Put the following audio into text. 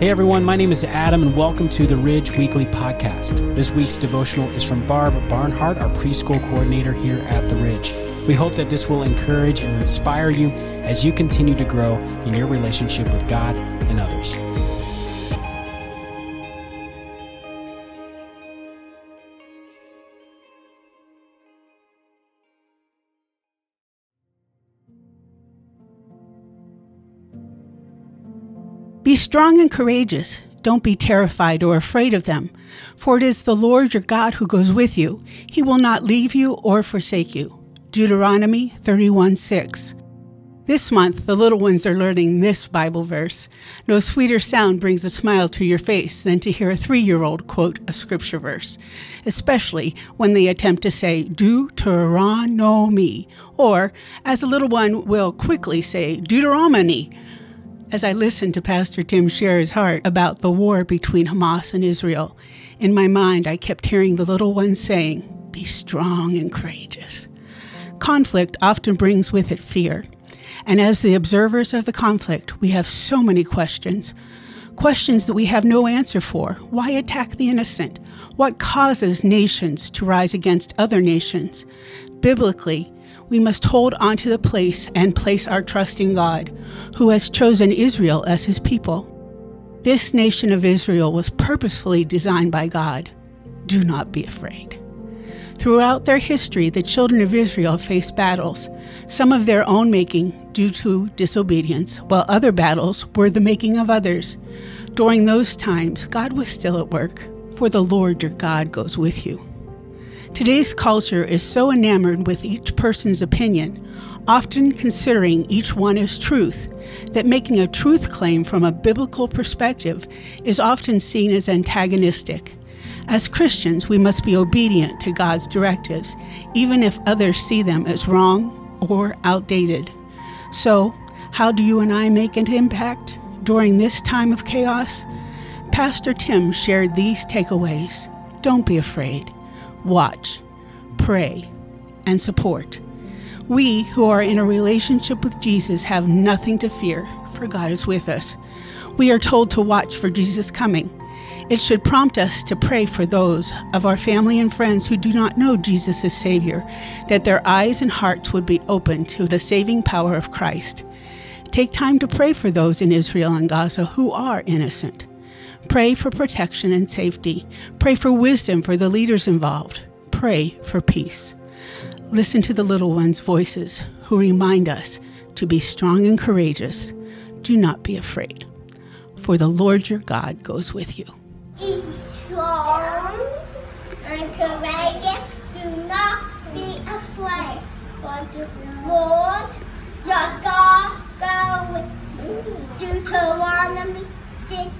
Hey everyone, my name is Adam and welcome to the Ridge Weekly Podcast. This week's devotional is from Barb Barnhart, our preschool coordinator here at the Ridge. We hope that this will encourage and inspire you as you continue to grow in your relationship with God and others. Be strong and courageous. Don't be terrified or afraid of them, for it is the Lord your God who goes with you. He will not leave you or forsake you. Deuteronomy 31 6. This month, the little ones are learning this Bible verse. No sweeter sound brings a smile to your face than to hear a three year old quote a scripture verse, especially when they attempt to say, Deuteronomy, or, as the little one will quickly say, Deuteronomy as I listened to Pastor Tim share his heart about the war between Hamas and Israel, in my mind I kept hearing the little one saying, Be strong and courageous. Conflict often brings with it fear. And as the observers of the conflict, we have so many questions. Questions that we have no answer for. Why attack the innocent? What causes nations to rise against other nations? Biblically, we must hold on to the place and place our trust in God, who has chosen Israel as his people. This nation of Israel was purposefully designed by God. Do not be afraid. Throughout their history, the children of Israel faced battles, some of their own making due to disobedience, while other battles were the making of others. During those times, God was still at work, for the Lord your God goes with you. Today's culture is so enamored with each person's opinion, often considering each one as truth, that making a truth claim from a biblical perspective is often seen as antagonistic. As Christians, we must be obedient to God's directives, even if others see them as wrong or outdated. So, how do you and I make an impact during this time of chaos? Pastor Tim shared these takeaways. Don't be afraid watch, pray, and support. We who are in a relationship with Jesus have nothing to fear, for God is with us. We are told to watch for Jesus' coming. It should prompt us to pray for those of our family and friends who do not know Jesus as Savior, that their eyes and hearts would be open to the saving power of Christ. Take time to pray for those in Israel and Gaza who are innocent. Pray for protection and safety. Pray for wisdom for the leaders involved. Pray for peace. Listen to the little ones' voices who remind us to be strong and courageous. Do not be afraid, for the Lord your God goes with you. Be strong and courageous. Do not be afraid, for the Lord your God goes with you. Deuteronomy 6